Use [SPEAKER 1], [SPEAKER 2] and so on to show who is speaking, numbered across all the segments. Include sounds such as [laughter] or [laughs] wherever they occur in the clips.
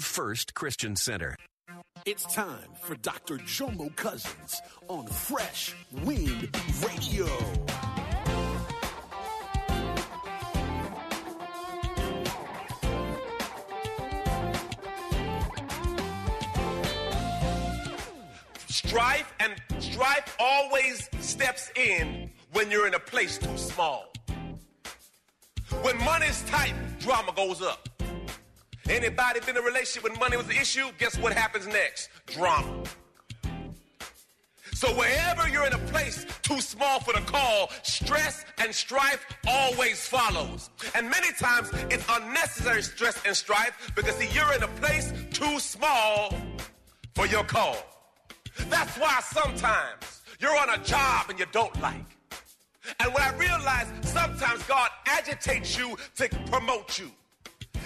[SPEAKER 1] First Christian Center.
[SPEAKER 2] It's time for Dr. Jomo Cousins on Fresh Wind Radio.
[SPEAKER 3] Strife and strife always steps in when you're in a place too small. When money's tight, drama goes up. Anybody been in a relationship when money was the issue? Guess what happens next? Drama. So wherever you're in a place too small for the call, stress and strife always follows. And many times it's unnecessary stress and strife because see, you're in a place too small for your call. That's why sometimes you're on a job and you don't like. And when I realize sometimes God agitates you to promote you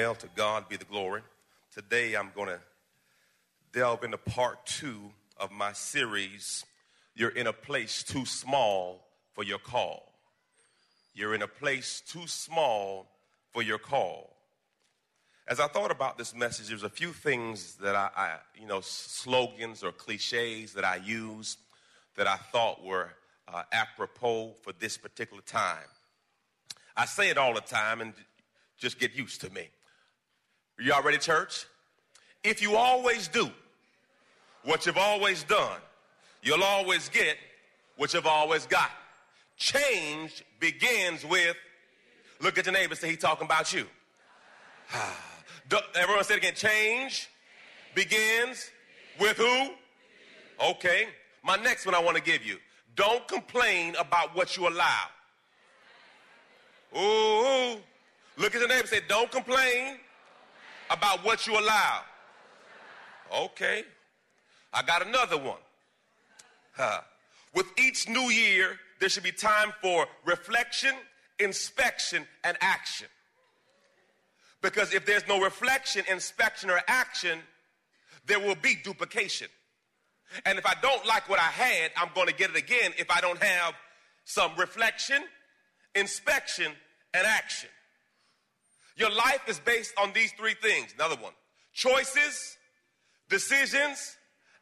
[SPEAKER 3] Well, to God be the glory. Today I'm going to delve into part two of my series, You're in a Place Too Small for Your Call. You're in a place too small for your call. As I thought about this message, there's a few things that I, I you know, slogans or cliches that I use that I thought were uh, apropos for this particular time. I say it all the time and just get used to me. Y'all ready, church? If you always do what you've always done, you'll always get what you've always got. Change begins with, look at your neighbor, say he's talking about you. [sighs] Everyone say it again. Change begins with who? Okay. My next one I want to give you. Don't complain about what you allow. Ooh. Look at your neighbor say, don't complain about what you allow. Okay. I got another one. Huh. With each new year, there should be time for reflection, inspection, and action. Because if there's no reflection, inspection, or action, there will be duplication. And if I don't like what I had, I'm going to get it again if I don't have some reflection, inspection, and action. Your life is based on these three things. Another one choices, decisions,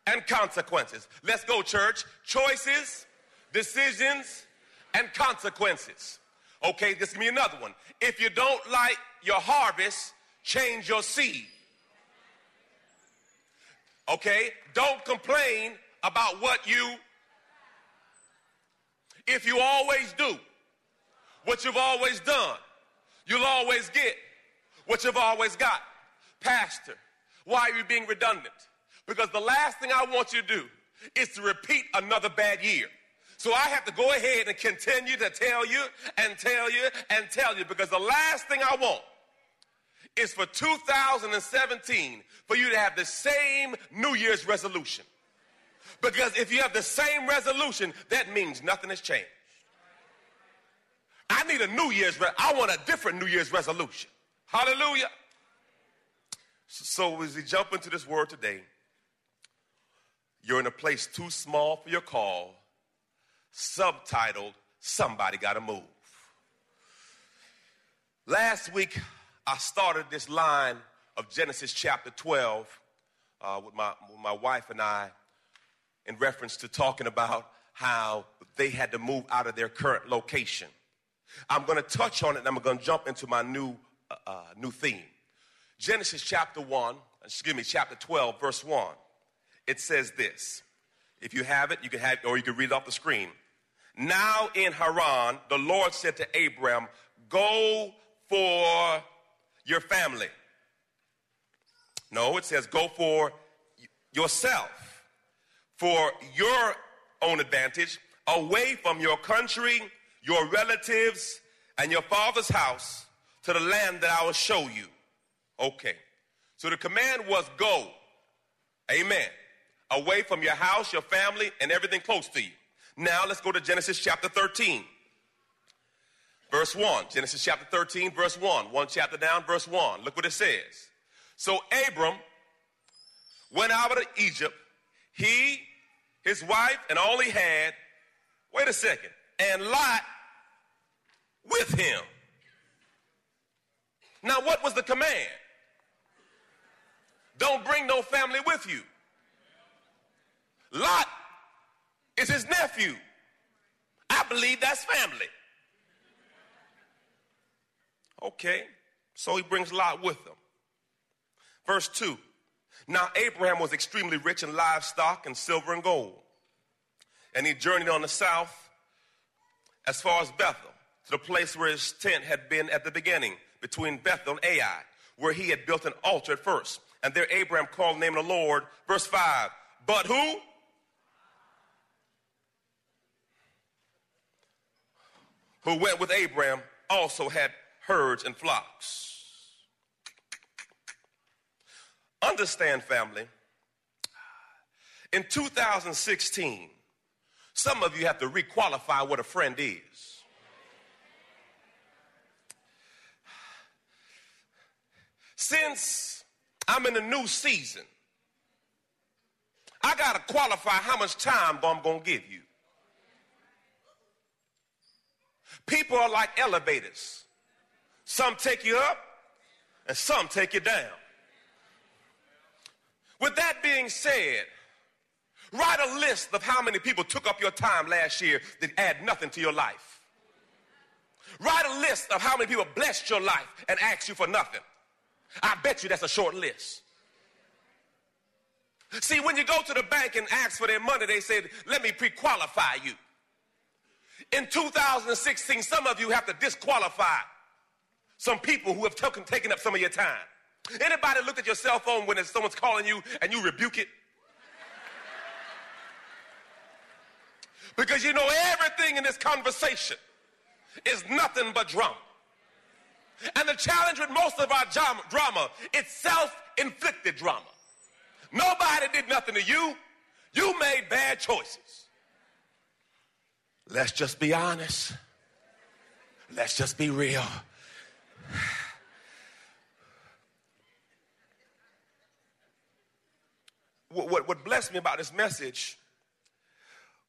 [SPEAKER 3] and consequences. Let's go, church. Choices, decisions, and consequences. Okay, this give me another one. If you don't like your harvest, change your seed. Okay, don't complain about what you. If you always do what you've always done, you'll always get what you've always got. Pastor, why are you being redundant? Because the last thing I want you to do is to repeat another bad year. So I have to go ahead and continue to tell you and tell you and tell you because the last thing I want is for 2017 for you to have the same New Year's resolution. Because if you have the same resolution, that means nothing has changed. I need a New Year's, re- I want a different New Year's resolution. Hallelujah. So as we jump into this word today, you're in a place too small for your call, subtitled, Somebody Gotta Move. Last week, I started this line of Genesis chapter 12 uh, with, my, with my wife and I in reference to talking about how they had to move out of their current location. I'm going to touch on it and I'm going to jump into my new uh, new theme. Genesis chapter 1, excuse me, chapter 12, verse 1. It says this. If you have it, you can have or you can read it off the screen. Now in Haran, the Lord said to Abram, Go for your family. No, it says, Go for yourself, for your own advantage, away from your country, your relatives, and your father's house to the land that I will show you. Okay. So the command was go. Amen. Away from your house, your family, and everything close to you. Now let's go to Genesis chapter 13. Verse 1. Genesis chapter 13, verse 1. One chapter down, verse 1. Look what it says. So Abram went out of Egypt, he, his wife, and all he had. Wait a second. And Lot with him. Now, what was the command? Don't bring no family with you. Lot is his nephew. I believe that's family. Okay, so he brings Lot with him. Verse 2 Now Abraham was extremely rich in livestock and silver and gold. And he journeyed on the south as far as Bethel, to the place where his tent had been at the beginning, between Bethel and Ai, where he had built an altar at first. And there Abraham called the name of the Lord. Verse 5 But who? Who went with Abraham also had herds and flocks. Understand, family, in 2016, some of you have to requalify what a friend is. Since I'm in a new season, I got to qualify how much time I'm going to give you. People are like elevators. Some take you up and some take you down. With that being said, write a list of how many people took up your time last year that add nothing to your life. Write a list of how many people blessed your life and asked you for nothing. I bet you that's a short list. See, when you go to the bank and ask for their money, they said, let me pre qualify you. In 2016, some of you have to disqualify some people who have taken, taken up some of your time. Anybody looked at your cell phone when someone's calling you and you rebuke it? Because you know everything in this conversation is nothing but drama. And the challenge with most of our drama, it's self-inflicted drama. Nobody did nothing to you. You made bad choices. Let's just be honest. Let's just be real. What, what, what blessed me about this message,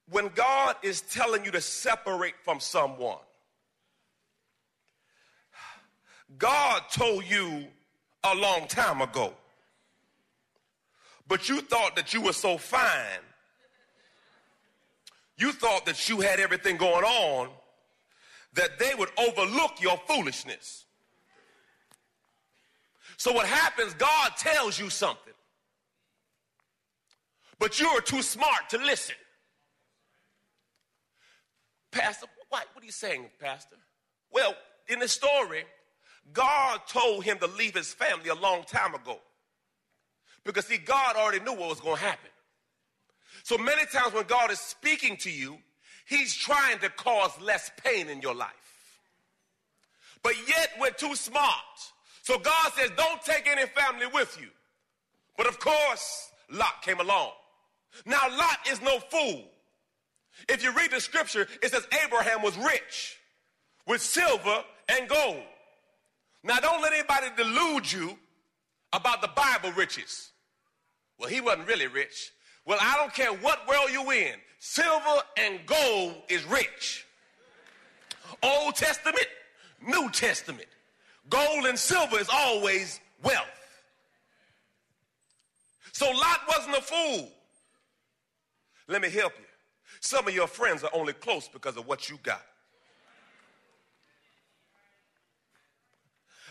[SPEAKER 3] when God is telling you to separate from someone, God told you a long time ago. But you thought that you were so fine. You thought that you had everything going on that they would overlook your foolishness. So what happens, God tells you something, but you're too smart to listen. Pastor, what, what are you saying, Pastor? Well, in the story, God told him to leave his family a long time ago. Because, see, God already knew what was going to happen. So many times when God is speaking to you, he's trying to cause less pain in your life. But yet we're too smart so God says, don't take any family with you. But of course, Lot came along. Now, Lot is no fool. If you read the scripture, it says Abraham was rich with silver and gold. Now, don't let anybody delude you about the Bible riches. Well, he wasn't really rich. Well, I don't care what world you're in, silver and gold is rich. Old Testament, New Testament. Gold and silver is always wealth. So Lot wasn't a fool. Let me help you. Some of your friends are only close because of what you got.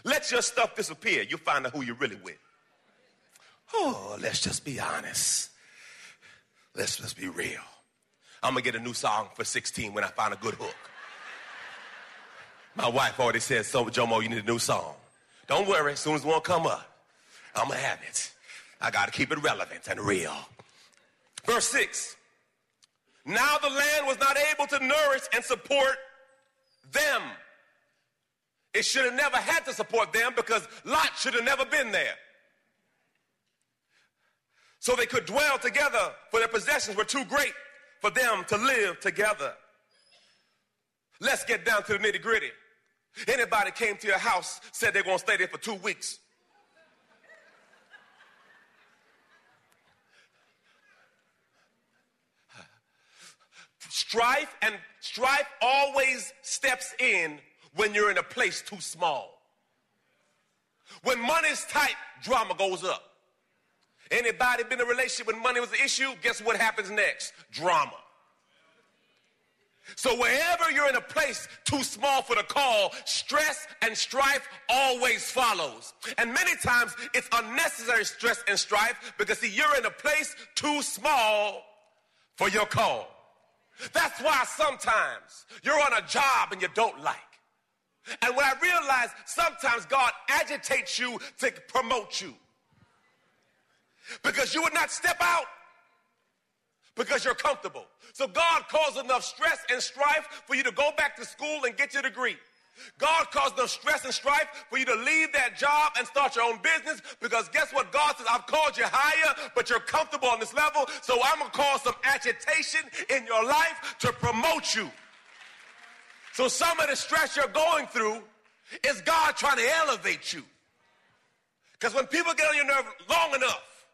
[SPEAKER 3] Let your stuff disappear. You'll find out who you're really with. Oh, let's just be honest. Let's just be real. I'm gonna get a new song for 16 when I find a good hook. My wife already said, so Jomo, you need a new song. Don't worry, as soon as one come up, I'm gonna have it. I gotta keep it relevant and real. Verse 6. Now the land was not able to nourish and support them. It should have never had to support them because Lot should have never been there. So they could dwell together, for their possessions were too great for them to live together. Let's get down to the nitty gritty. Anybody came to your house, said they're gonna stay there for two weeks. Strife and strife always steps in when you're in a place too small. When money's tight, drama goes up. Anybody been in a relationship when money was an issue? Guess what happens next? Drama. So wherever you're in a place too small for the call, stress and strife always follows. And many times it's unnecessary stress and strife because see, you're in a place too small for your call. That's why sometimes you're on a job and you don't like. And when I realize sometimes God agitates you to promote you because you would not step out because you're comfortable. So God caused enough stress and strife for you to go back to school and get your degree. God caused enough stress and strife for you to leave that job and start your own business because guess what? God says, I've called you higher, but you're comfortable on this level, so I'm going to cause some agitation in your life to promote you. So some of the stress you're going through is God trying to elevate you. Because when people get on your nerve long enough,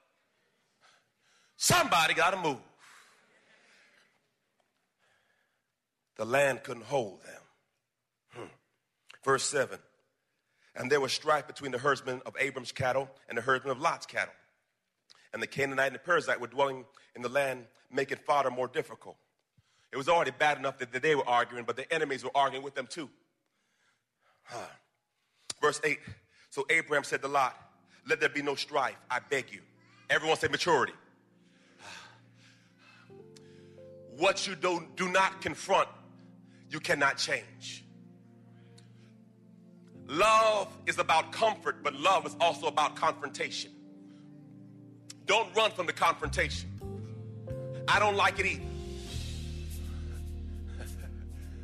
[SPEAKER 3] somebody got to move. The land couldn't hold them. Hmm. Verse 7 And there was strife between the herdsmen of Abram's cattle and the herdsmen of Lot's cattle. And the Canaanite and the Perizzite were dwelling in the land, making fodder more difficult. It was already bad enough that they were arguing, but the enemies were arguing with them too. Huh. Verse 8 So Abraham said to Lot, Let there be no strife, I beg you. Everyone say maturity. What you do, do not confront, you cannot change. Love is about comfort, but love is also about confrontation. Don't run from the confrontation. I don't like it either.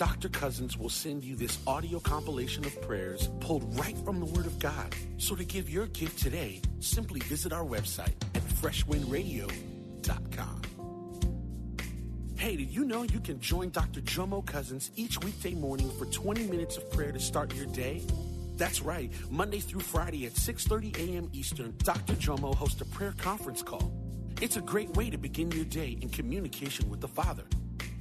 [SPEAKER 2] Dr. Cousins will send you this audio compilation of prayers pulled right from the Word of God. So to give your gift today, simply visit our website at freshwindradio.com. Hey, did you know you can join Dr. Jomo Cousins each weekday morning for 20 minutes of prayer to start your day? That's right. Monday through Friday at 6:30 a.m. Eastern, Dr. Jomo hosts a prayer conference call. It's a great way to begin your day in communication with the Father.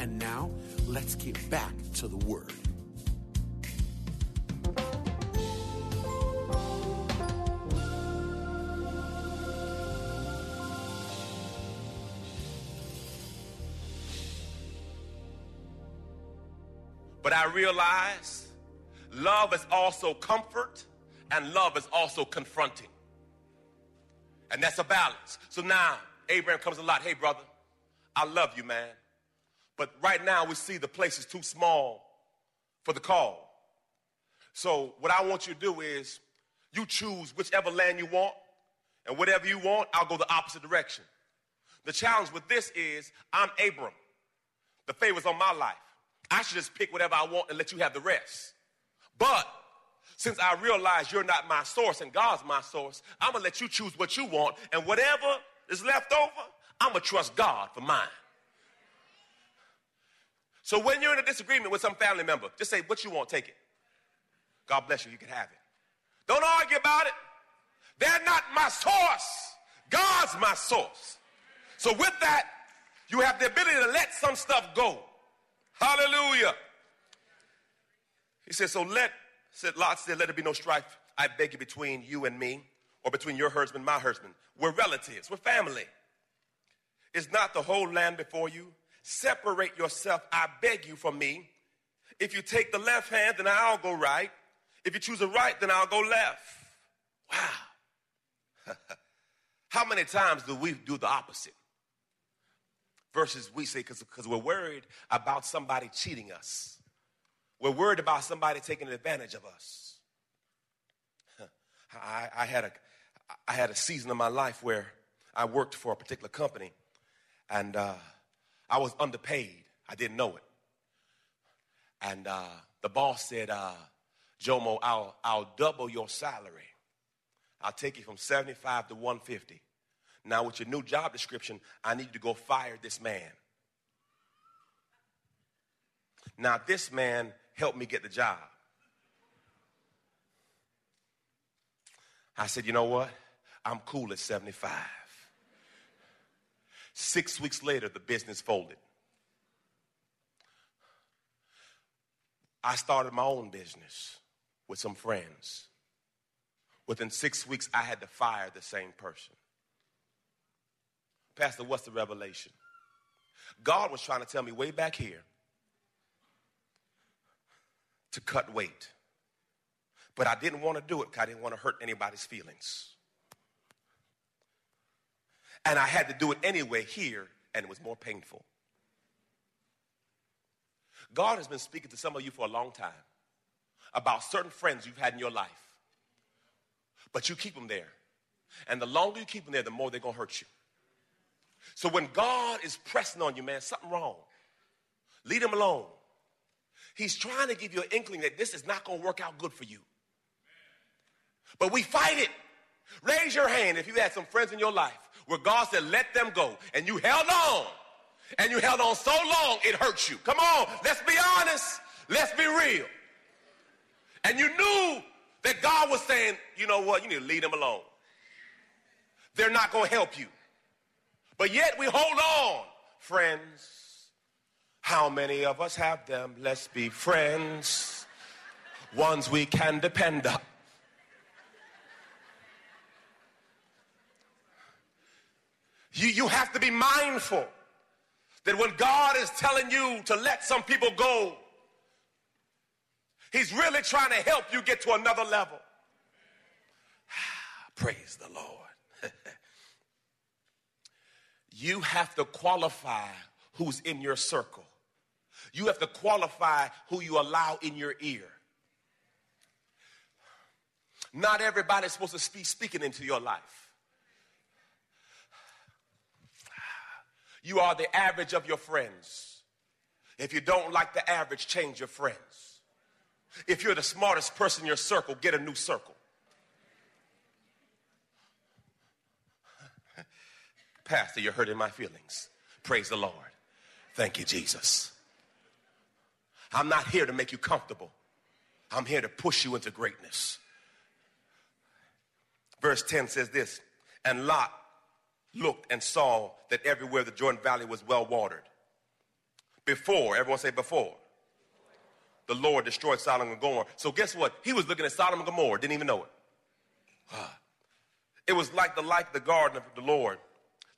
[SPEAKER 2] And now, let's get back to the Word.
[SPEAKER 3] But I realize love is also comfort and love is also confronting. And that's a balance. So now Abraham comes a lot. Hey, brother, I love you, man. But right now we see the place is too small for the call. So what I want you to do is you choose whichever land you want, and whatever you want, I'll go the opposite direction. The challenge with this is I'm Abram. The favor's on my life. I should just pick whatever I want and let you have the rest. But since I realize you're not my source and God's my source, I'm gonna let you choose what you want, and whatever is left over, I'm gonna trust God for mine. So when you're in a disagreement with some family member, just say, What you want, take it. God bless you, you can have it. Don't argue about it. They're not my source, God's my source. So with that, you have the ability to let some stuff go. Hallelujah. He said, So let, said Lot said, Let there be no strife, I beg you, between you and me, or between your husband, my husband. We're relatives, we're family. Is not the whole land before you? Separate yourself, I beg you, from me. If you take the left hand, then I'll go right. If you choose the right, then I'll go left. Wow. [laughs] How many times do we do the opposite? Versus we say, because we're worried about somebody cheating us. We're worried about somebody taking advantage of us. [laughs] I, I, had a, I had a season of my life where I worked for a particular company and uh, I was underpaid. I didn't know it. And uh, the boss said, uh, Jomo, I'll, I'll double your salary. I'll take you from 75 to 150. Now, with your new job description, I need you to go fire this man. Now, this man helped me get the job. I said, you know what? I'm cool at 75. Six weeks later, the business folded. I started my own business with some friends. Within six weeks, I had to fire the same person. Pastor, what's the revelation? God was trying to tell me way back here to cut weight. But I didn't want to do it because I didn't want to hurt anybody's feelings. And I had to do it anyway here, and it was more painful. God has been speaking to some of you for a long time about certain friends you've had in your life, but you keep them there. And the longer you keep them there, the more they're going to hurt you. So when God is pressing on you, man, something wrong. Leave him alone. He's trying to give you an inkling that this is not going to work out good for you. But we fight it. Raise your hand if you had some friends in your life where God said, let them go, and you held on. And you held on so long, it hurts you. Come on, let's be honest. Let's be real. And you knew that God was saying, you know what, you need to leave them alone. They're not going to help you. But yet we hold on, friends. How many of us have them? Let's be friends, ones we can depend on. You, you have to be mindful that when God is telling you to let some people go, He's really trying to help you get to another level. [sighs] Praise the Lord. [laughs] you have to qualify who's in your circle. You have to qualify who you allow in your ear. Not everybody's supposed to be speaking into your life. You are the average of your friends. If you don't like the average, change your friends. If you're the smartest person in your circle, get a new circle. [laughs] Pastor, you're hurting my feelings. Praise the Lord. Thank you, Jesus. I'm not here to make you comfortable. I'm here to push you into greatness. Verse 10 says this And Lot looked and saw that everywhere the Jordan Valley was well watered. Before, everyone say before, the Lord destroyed Sodom and Gomorrah. So guess what? He was looking at Sodom and Gomorrah, didn't even know it. Ah. It was like the like the garden of the Lord,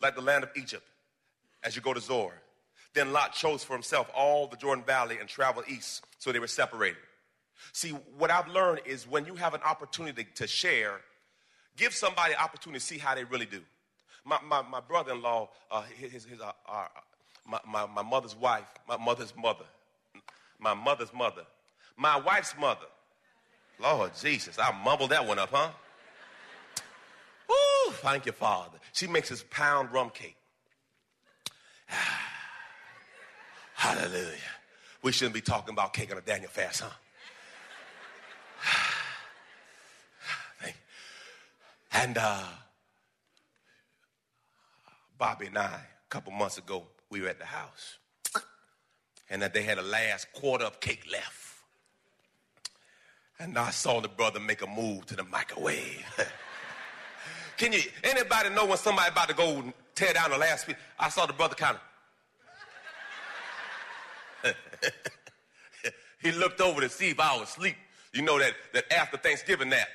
[SPEAKER 3] like the land of Egypt, as you go to Zoar. Then Lot chose for himself all the Jordan Valley and traveled east, so they were separated. See, what I've learned is when you have an opportunity to share, give somebody an opportunity to see how they really do. My, my, my brother-in-law, uh, his, his, uh, uh, my, my, my mother's wife, my mother's mother, my mother's mother, my wife's mother. Lord Jesus, I mumbled that one up, huh? Woo, thank you, Father. She makes this pound rum cake. [sighs] Hallelujah. We shouldn't be talking about cake on a Daniel fast, huh? [sighs] And uh, Bobby and I, a couple months ago, we were at the house. And that they had a last quarter of cake left. And I saw the brother make a move to the microwave. [laughs] Can you, anybody know when somebody about to go tear down the last piece? I saw the brother kind of. [laughs] he looked over to see if I was asleep. You know that, that after Thanksgiving nap.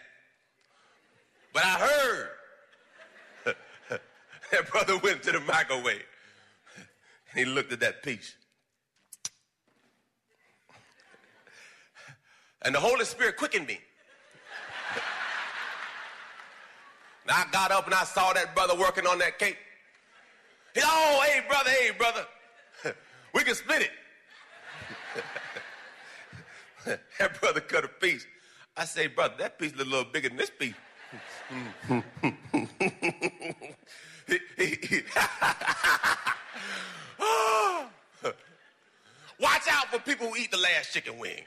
[SPEAKER 3] But I heard brother went to the microwave and he looked at that piece. And the Holy Spirit quickened me. and I got up and I saw that brother working on that cake. He, oh, hey, brother, hey, brother. [laughs] we can split it. [laughs] that brother cut a piece. I say, brother, that piece a little bigger than this piece. [laughs] Mm. [laughs] Watch out for people who eat the last chicken wing.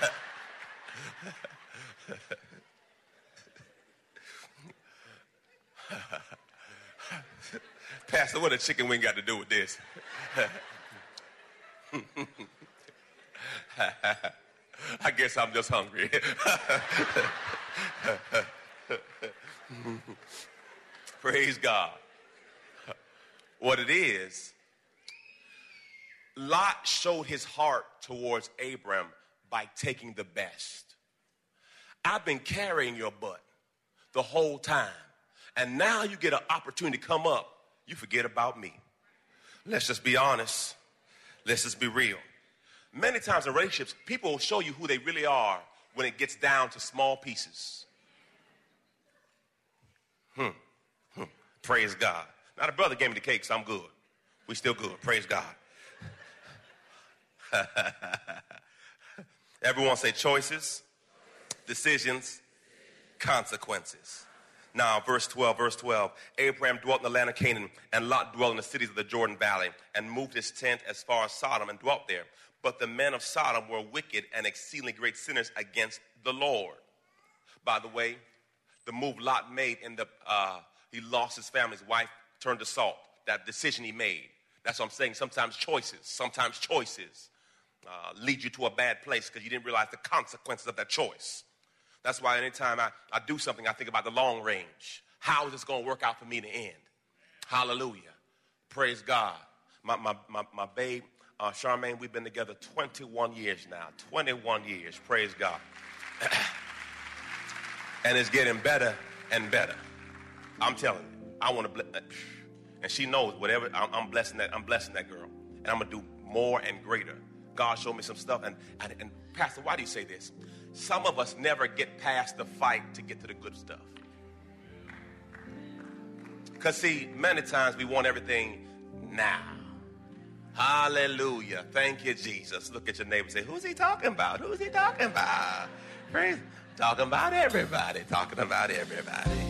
[SPEAKER 3] [laughs] Pastor, what a chicken wing got to do with this? [laughs] I guess I'm just hungry. Praise God. [laughs] What it is, Lot showed his heart towards Abram by taking the best. I've been carrying your butt the whole time. And now you get an opportunity to come up, you forget about me. Let's just be honest. Let's just be real. Many times in relationships, people will show you who they really are when it gets down to small pieces. Hmm. Praise God. Now, the brother gave me the cake, so I'm good. We still good. Praise God. [laughs] Everyone say choices, decisions, consequences. Now, verse 12, verse 12. Abraham dwelt in the land of Canaan, and Lot dwelt in the cities of the Jordan Valley, and moved his tent as far as Sodom and dwelt there. But the men of Sodom were wicked and exceedingly great sinners against the Lord. By the way, the move Lot made in the, uh, he lost his family, his wife turned to salt. That decision he made. That's what I'm saying. Sometimes choices, sometimes choices uh, lead you to a bad place because you didn't realize the consequences of that choice. That's why anytime I, I do something, I think about the long range. How is this going to work out for me the end? Hallelujah. Praise God. My, my, my, my babe, uh, Charmaine, we've been together 21 years now. 21 years. Praise God. [clears throat] and it's getting better and better. I'm telling you, I want to, bless, uh, and she knows whatever. I'm, blessing that. I'm blessing that girl, and I'm gonna do more and greater. God showed me some stuff. And, and, and Pastor, why do you say this? Some of us never get past the fight to get to the good stuff. Because, see, many times we want everything now. Hallelujah. Thank you, Jesus. Look at your neighbor and say, Who's he talking about? Who's he talking about? Praise. Talking about everybody. Talking about everybody.